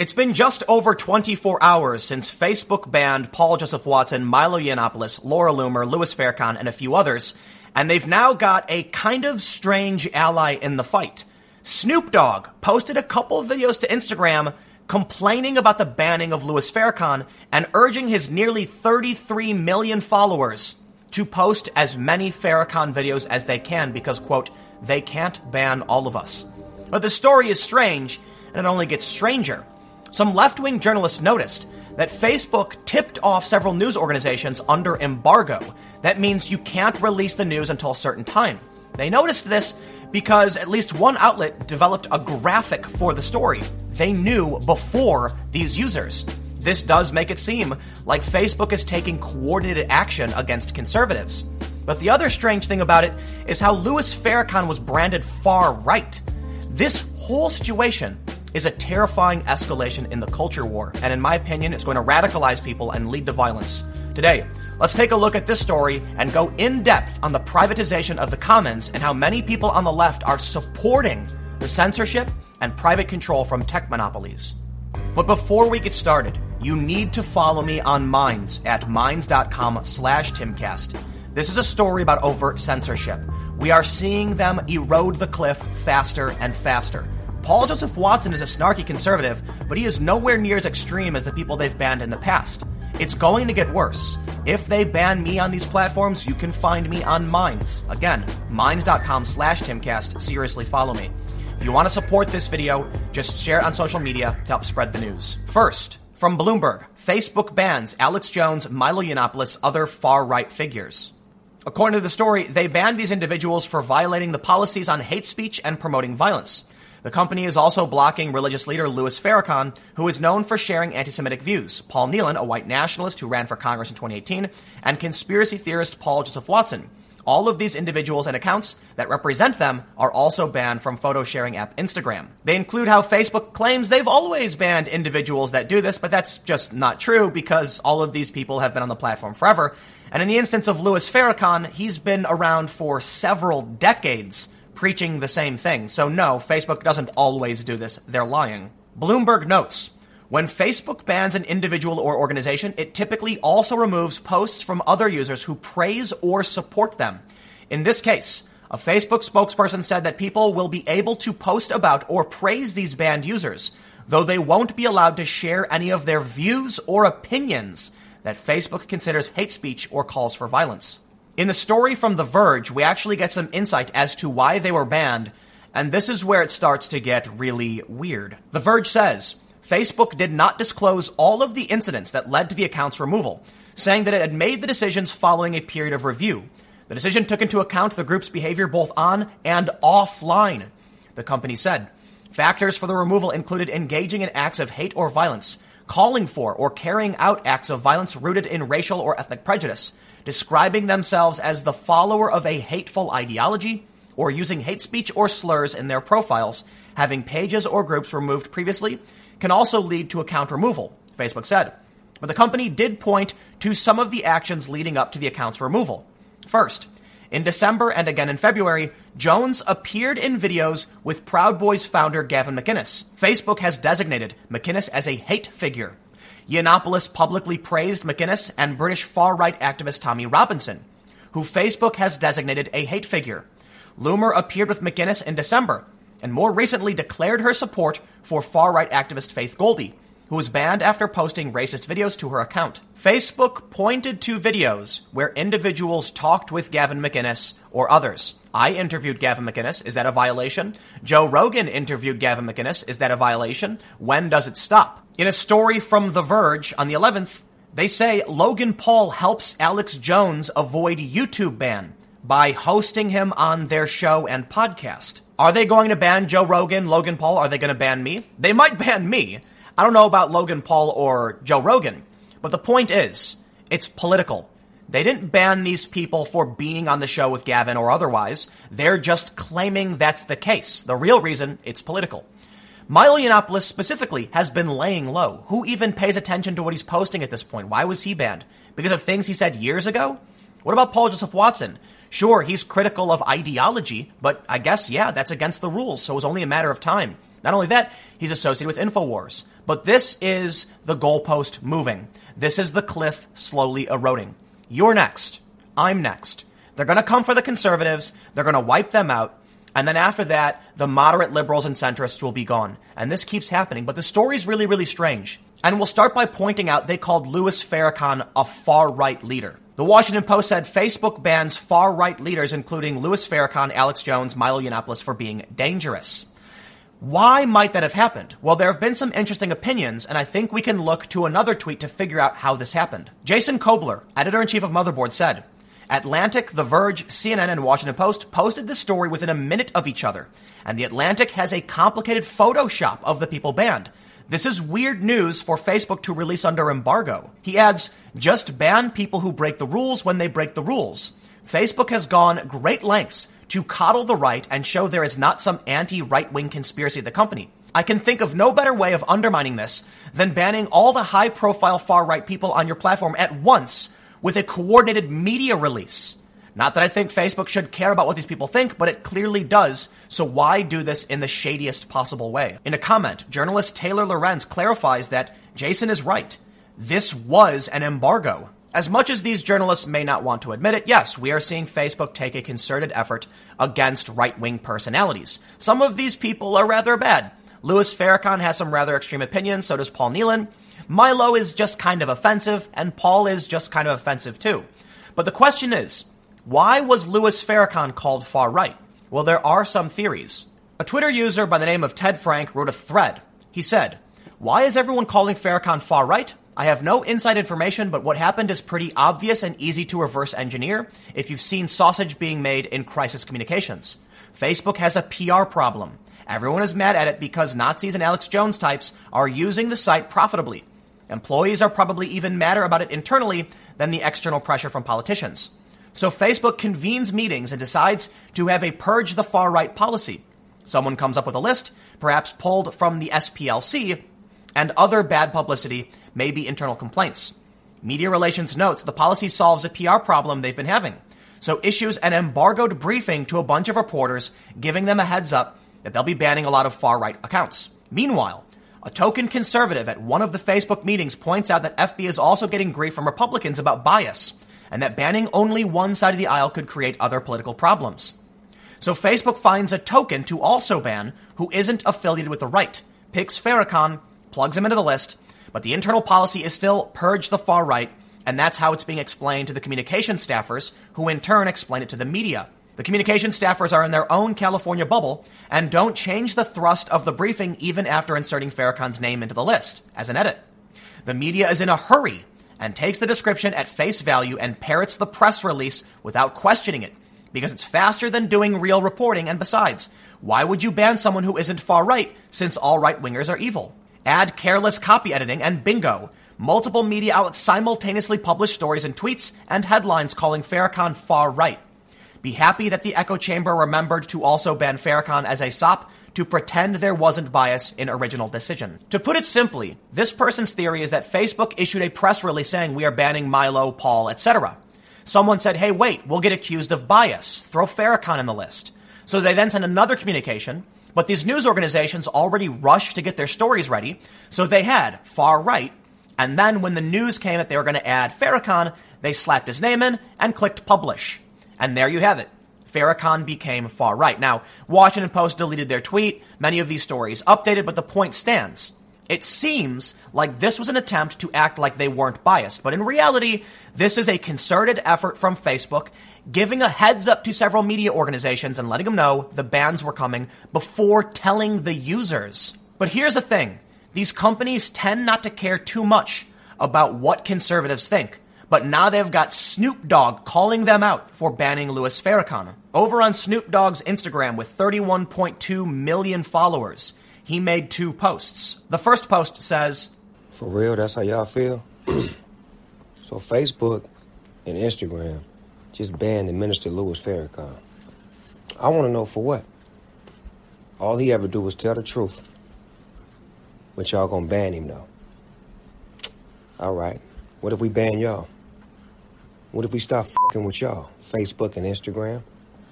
It's been just over 24 hours since Facebook banned Paul Joseph Watson, Milo Yiannopoulos, Laura Loomer, Louis Farrakhan, and a few others, and they've now got a kind of strange ally in the fight. Snoop Dogg posted a couple of videos to Instagram complaining about the banning of Louis Farrakhan and urging his nearly 33 million followers to post as many Farrakhan videos as they can because, quote, they can't ban all of us. But the story is strange, and it only gets stranger some left wing journalists noticed that Facebook tipped off several news organizations under embargo. That means you can't release the news until a certain time. They noticed this because at least one outlet developed a graphic for the story. They knew before these users. This does make it seem like Facebook is taking coordinated action against conservatives. But the other strange thing about it is how Louis Farrakhan was branded far right. This whole situation is a terrifying escalation in the culture war, and in my opinion, it's going to radicalize people and lead to violence. Today, let's take a look at this story and go in depth on the privatization of the commons and how many people on the left are supporting the censorship and private control from tech monopolies. But before we get started, you need to follow me on Minds at minds.com slash timcast. This is a story about overt censorship. We are seeing them erode the cliff faster and faster. Paul Joseph Watson is a snarky conservative, but he is nowhere near as extreme as the people they've banned in the past. It's going to get worse. If they ban me on these platforms, you can find me on Minds. Again, minds.com slash timcast. Seriously, follow me. If you want to support this video, just share it on social media to help spread the news. First, from Bloomberg, Facebook bans Alex Jones, Milo Yiannopoulos, other far-right figures. According to the story, they banned these individuals for violating the policies on hate speech and promoting violence. The company is also blocking religious leader Louis Farrakhan, who is known for sharing anti Semitic views, Paul Nehlen, a white nationalist who ran for Congress in 2018, and conspiracy theorist Paul Joseph Watson. All of these individuals and accounts that represent them are also banned from photo sharing app Instagram. They include how Facebook claims they've always banned individuals that do this, but that's just not true because all of these people have been on the platform forever. And in the instance of Louis Farrakhan, he's been around for several decades preaching the same thing. So, no, Facebook doesn't always do this. They're lying. Bloomberg notes when Facebook bans an individual or organization, it typically also removes posts from other users who praise or support them. In this case, a Facebook spokesperson said that people will be able to post about or praise these banned users, though they won't be allowed to share any of their views or opinions that Facebook considers hate speech or calls for violence. In the story from The Verge, we actually get some insight as to why they were banned, and this is where it starts to get really weird. The Verge says Facebook did not disclose all of the incidents that led to the account's removal, saying that it had made the decisions following a period of review. The decision took into account the group's behavior both on and offline, the company said. Factors for the removal included engaging in acts of hate or violence, calling for or carrying out acts of violence rooted in racial or ethnic prejudice, describing themselves as the follower of a hateful ideology, or using hate speech or slurs in their profiles, having pages or groups removed previously, can also lead to account removal, Facebook said. But the company did point to some of the actions leading up to the account's removal. First, in December and again in February, Jones appeared in videos with Proud Boys founder Gavin McInnes. Facebook has designated McInnes as a hate figure. Yiannopoulos publicly praised McInnes and British far right activist Tommy Robinson, who Facebook has designated a hate figure. Loomer appeared with McInnes in December and more recently declared her support for far right activist Faith Goldy, who was banned after posting racist videos to her account. Facebook pointed to videos where individuals talked with Gavin McInnes or others. I interviewed Gavin McInnes. Is that a violation? Joe Rogan interviewed Gavin McInnes. Is that a violation? When does it stop? In a story from The Verge on the 11th, they say Logan Paul helps Alex Jones avoid YouTube ban by hosting him on their show and podcast. Are they going to ban Joe Rogan, Logan Paul? Are they going to ban me? They might ban me. I don't know about Logan Paul or Joe Rogan, but the point is, it's political. They didn't ban these people for being on the show with Gavin or otherwise. They're just claiming that's the case. The real reason, it's political. Milo Yiannopoulos specifically has been laying low. Who even pays attention to what he's posting at this point? Why was he banned? Because of things he said years ago? What about Paul Joseph Watson? Sure, he's critical of ideology, but I guess, yeah, that's against the rules, so it was only a matter of time. Not only that, he's associated with InfoWars. But this is the goalpost moving. This is the cliff slowly eroding. You're next. I'm next. They're going to come for the conservatives. They're going to wipe them out. And then after that, the moderate liberals and centrists will be gone. And this keeps happening. But the story's really, really strange. And we'll start by pointing out they called Louis Farrakhan a far right leader. The Washington Post said Facebook bans far right leaders, including Louis Farrakhan, Alex Jones, Milo Yiannopoulos, for being dangerous. Why might that have happened? Well, there have been some interesting opinions, and I think we can look to another tweet to figure out how this happened. Jason Koebler, editor in chief of Motherboard, said Atlantic, The Verge, CNN, and Washington Post posted the story within a minute of each other, and The Atlantic has a complicated Photoshop of the people banned. This is weird news for Facebook to release under embargo. He adds, just ban people who break the rules when they break the rules. Facebook has gone great lengths to coddle the right and show there is not some anti right wing conspiracy at the company. I can think of no better way of undermining this than banning all the high profile far right people on your platform at once with a coordinated media release. Not that I think Facebook should care about what these people think, but it clearly does. So why do this in the shadiest possible way? In a comment, journalist Taylor Lorenz clarifies that Jason is right. This was an embargo. As much as these journalists may not want to admit it, yes, we are seeing Facebook take a concerted effort against right wing personalities. Some of these people are rather bad. Louis Farrakhan has some rather extreme opinions, so does Paul Nehlen. Milo is just kind of offensive, and Paul is just kind of offensive too. But the question is, why was Louis Farrakhan called far right? Well, there are some theories. A Twitter user by the name of Ted Frank wrote a thread. He said, Why is everyone calling Farrakhan far right? I have no inside information, but what happened is pretty obvious and easy to reverse engineer if you've seen sausage being made in crisis communications. Facebook has a PR problem. Everyone is mad at it because Nazis and Alex Jones types are using the site profitably. Employees are probably even madder about it internally than the external pressure from politicians. So Facebook convenes meetings and decides to have a purge the far right policy. Someone comes up with a list, perhaps pulled from the SPLC, and other bad publicity may be internal complaints. Media Relations notes the policy solves a PR problem they've been having. So issues an embargoed briefing to a bunch of reporters, giving them a heads up that they'll be banning a lot of far right accounts. Meanwhile, a token conservative at one of the Facebook meetings points out that FB is also getting grief from Republicans about bias, and that banning only one side of the aisle could create other political problems. So Facebook finds a token to also ban who isn't affiliated with the right, picks Farrakhan, plugs him into the list, but the internal policy is still purge the far right, and that's how it's being explained to the communication staffers, who in turn explain it to the media. The communication staffers are in their own California bubble and don't change the thrust of the briefing even after inserting Farrakhan's name into the list as an edit. The media is in a hurry and takes the description at face value and parrots the press release without questioning it because it's faster than doing real reporting and besides, why would you ban someone who isn't far right since all right wingers are evil? Add careless copy editing and bingo. Multiple media outlets simultaneously publish stories and tweets and headlines calling Farrakhan far right. Be happy that the echo chamber remembered to also ban Farrakhan as a SOP to pretend there wasn't bias in original decision. To put it simply, this person's theory is that Facebook issued a press release saying we are banning Milo, Paul, etc. Someone said, hey, wait, we'll get accused of bias. Throw Farrakhan in the list. So they then sent another communication, but these news organizations already rushed to get their stories ready, so they had far right, and then when the news came that they were going to add Farrakhan, they slapped his name in and clicked publish. And there you have it. Farrakhan became far right. Now, Washington Post deleted their tweet. Many of these stories updated, but the point stands. It seems like this was an attempt to act like they weren't biased, but in reality, this is a concerted effort from Facebook giving a heads up to several media organizations and letting them know the bans were coming before telling the users. But here's the thing these companies tend not to care too much about what conservatives think. But now they've got Snoop Dogg calling them out for banning Louis Farrakhan. Over on Snoop Dogg's Instagram with 31.2 million followers, he made two posts. The first post says, For real, that's how y'all feel? so Facebook and Instagram just banned the Minister Louis Farrakhan. I want to know for what? All he ever do was tell the truth. But y'all gonna ban him though. All right. What if we ban y'all? What if we stop fucking with y'all? Facebook and Instagram?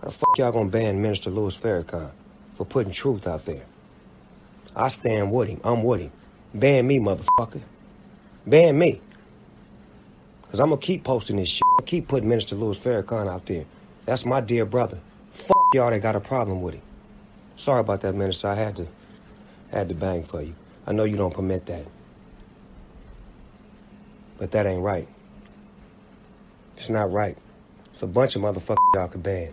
How the fuck y'all gonna ban Minister Louis Farrakhan for putting truth out there? I stand with him. I'm with him. Ban me, motherfucker. Ban me. Because I'm going to keep posting this shit. i keep putting Minister Louis Farrakhan out there. That's my dear brother. Fuck y'all that got a problem with him. Sorry about that, Minister. I had to, had to bang for you. I know you don't permit that. But that ain't right. It's not right. It's a bunch of motherfuckers y'all can ban.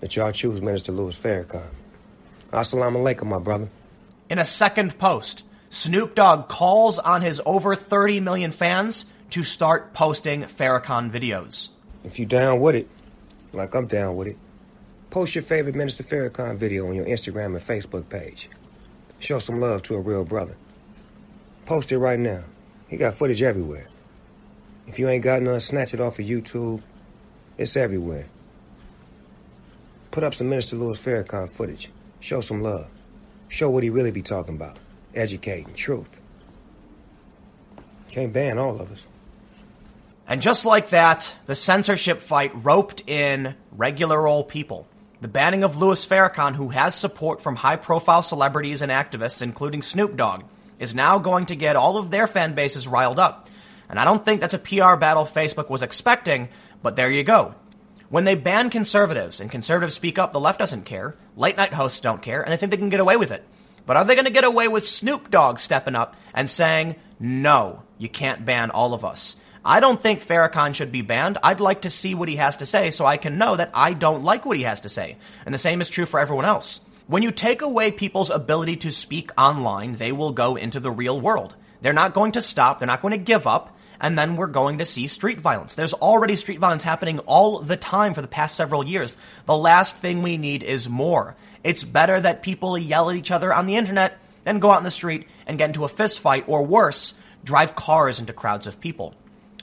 That y'all choose Minister Louis Farrakhan. Assalamu alaikum, my brother. In a second post, Snoop Dogg calls on his over 30 million fans to start posting Farrakhan videos. If you down with it, like I'm down with it, post your favorite Minister Farrakhan video on your Instagram and Facebook page. Show some love to a real brother. Post it right now. He got footage everywhere. If you ain't got none, snatch it off of YouTube. It's everywhere. Put up some Minister Louis Farrakhan footage. Show some love. Show what he really be talking about. Educating, truth. Can't ban all of us. And just like that, the censorship fight roped in regular old people. The banning of Louis Farrakhan, who has support from high profile celebrities and activists, including Snoop Dogg, is now going to get all of their fan bases riled up. And I don't think that's a PR battle Facebook was expecting, but there you go. When they ban conservatives and conservatives speak up, the left doesn't care. Late night hosts don't care, and they think they can get away with it. But are they going to get away with Snoop Dogg stepping up and saying, no, you can't ban all of us? I don't think Farrakhan should be banned. I'd like to see what he has to say so I can know that I don't like what he has to say. And the same is true for everyone else. When you take away people's ability to speak online, they will go into the real world. They're not going to stop, they're not going to give up, and then we're going to see street violence. There's already street violence happening all the time for the past several years. The last thing we need is more. It's better that people yell at each other on the internet than go out in the street and get into a fist fight, or worse, drive cars into crowds of people.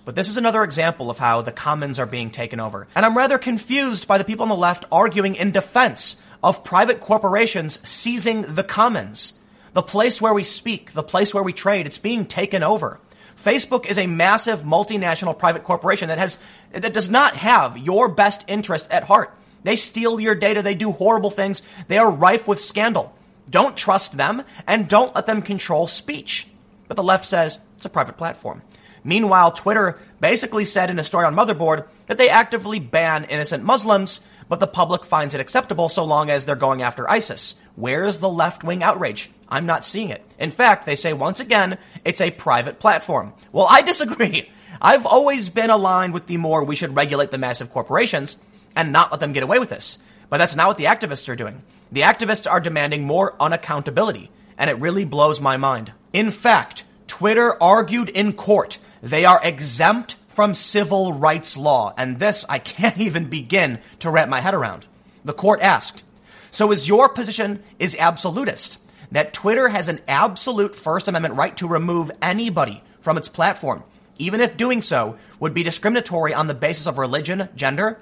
But this is another example of how the commons are being taken over. And I'm rather confused by the people on the left arguing in defense of private corporations seizing the commons. The place where we speak, the place where we trade, it's being taken over. Facebook is a massive multinational private corporation that has that does not have your best interest at heart. They steal your data, they do horrible things, they are rife with scandal. Don't trust them and don't let them control speech. But the left says it's a private platform. Meanwhile, Twitter basically said in a story on Motherboard that they actively ban innocent Muslims, but the public finds it acceptable so long as they're going after ISIS. Where's the left wing outrage? I'm not seeing it. In fact, they say once again, it's a private platform. Well, I disagree. I've always been aligned with the more we should regulate the massive corporations and not let them get away with this. But that's not what the activists are doing. The activists are demanding more unaccountability, and it really blows my mind. In fact, Twitter argued in court they are exempt from civil rights law, and this I can't even begin to wrap my head around. The court asked, so is your position is absolutist? that Twitter has an absolute First Amendment right to remove anybody from its platform, even if doing so would be discriminatory on the basis of religion, gender?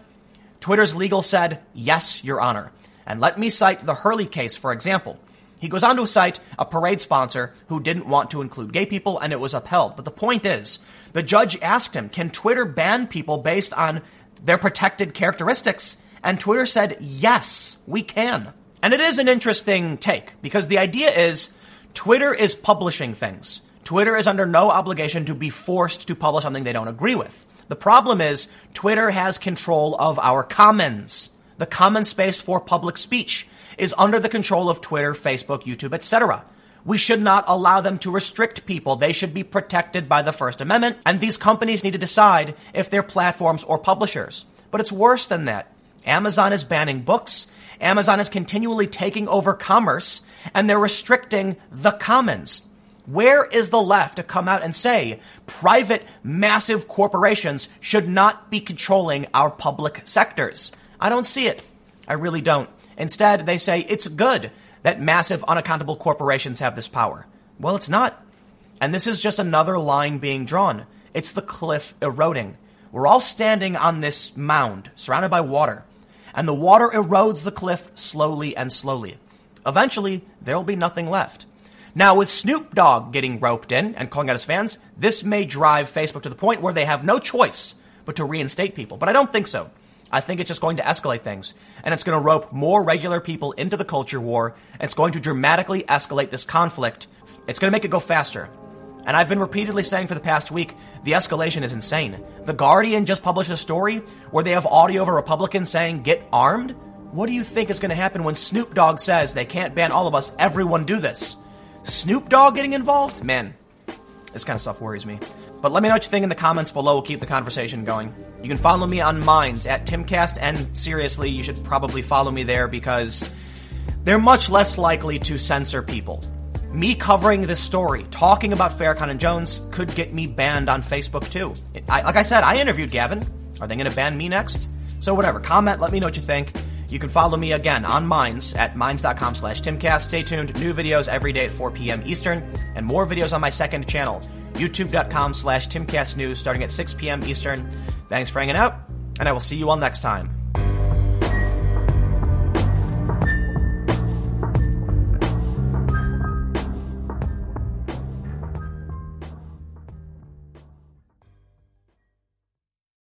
Twitter's legal said, yes, Your Honor. And let me cite the Hurley case, for example. He goes on to cite a parade sponsor who didn't want to include gay people, and it was upheld. But the point is, the judge asked him, can Twitter ban people based on their protected characteristics? And Twitter said, yes, we can. And it is an interesting take because the idea is Twitter is publishing things. Twitter is under no obligation to be forced to publish something they don't agree with. The problem is Twitter has control of our commons. The common space for public speech is under the control of Twitter, Facebook, YouTube, etc. We should not allow them to restrict people. They should be protected by the First Amendment, and these companies need to decide if they're platforms or publishers. But it's worse than that. Amazon is banning books. Amazon is continually taking over commerce and they're restricting the commons. Where is the left to come out and say private, massive corporations should not be controlling our public sectors? I don't see it. I really don't. Instead, they say it's good that massive, unaccountable corporations have this power. Well, it's not. And this is just another line being drawn. It's the cliff eroding. We're all standing on this mound, surrounded by water and the water erodes the cliff slowly and slowly. Eventually, there will be nothing left. Now, with Snoop Dogg getting roped in and calling out his fans, this may drive Facebook to the point where they have no choice but to reinstate people. But I don't think so. I think it's just going to escalate things, and it's going to rope more regular people into the culture war, it's going to dramatically escalate this conflict It's going to make it go faster. And I've been repeatedly saying for the past week, the escalation is insane. The Guardian just published a story where they have audio of a Republican saying, get armed. What do you think is going to happen when Snoop Dogg says they can't ban all of us, everyone do this? Snoop Dogg getting involved? Man, this kind of stuff worries me. But let me know what you think in the comments below. We'll keep the conversation going. You can follow me on Minds at Timcast, and seriously, you should probably follow me there because they're much less likely to censor people. Me covering this story, talking about Farrakhan and Jones, could get me banned on Facebook too. I, like I said, I interviewed Gavin. Are they going to ban me next? So whatever. Comment. Let me know what you think. You can follow me again on Minds at minds.com slash timcast. Stay tuned. New videos every day at 4 p.m. Eastern and more videos on my second channel, youtube.com slash timcastnews starting at 6 p.m. Eastern. Thanks for hanging out, and I will see you all next time.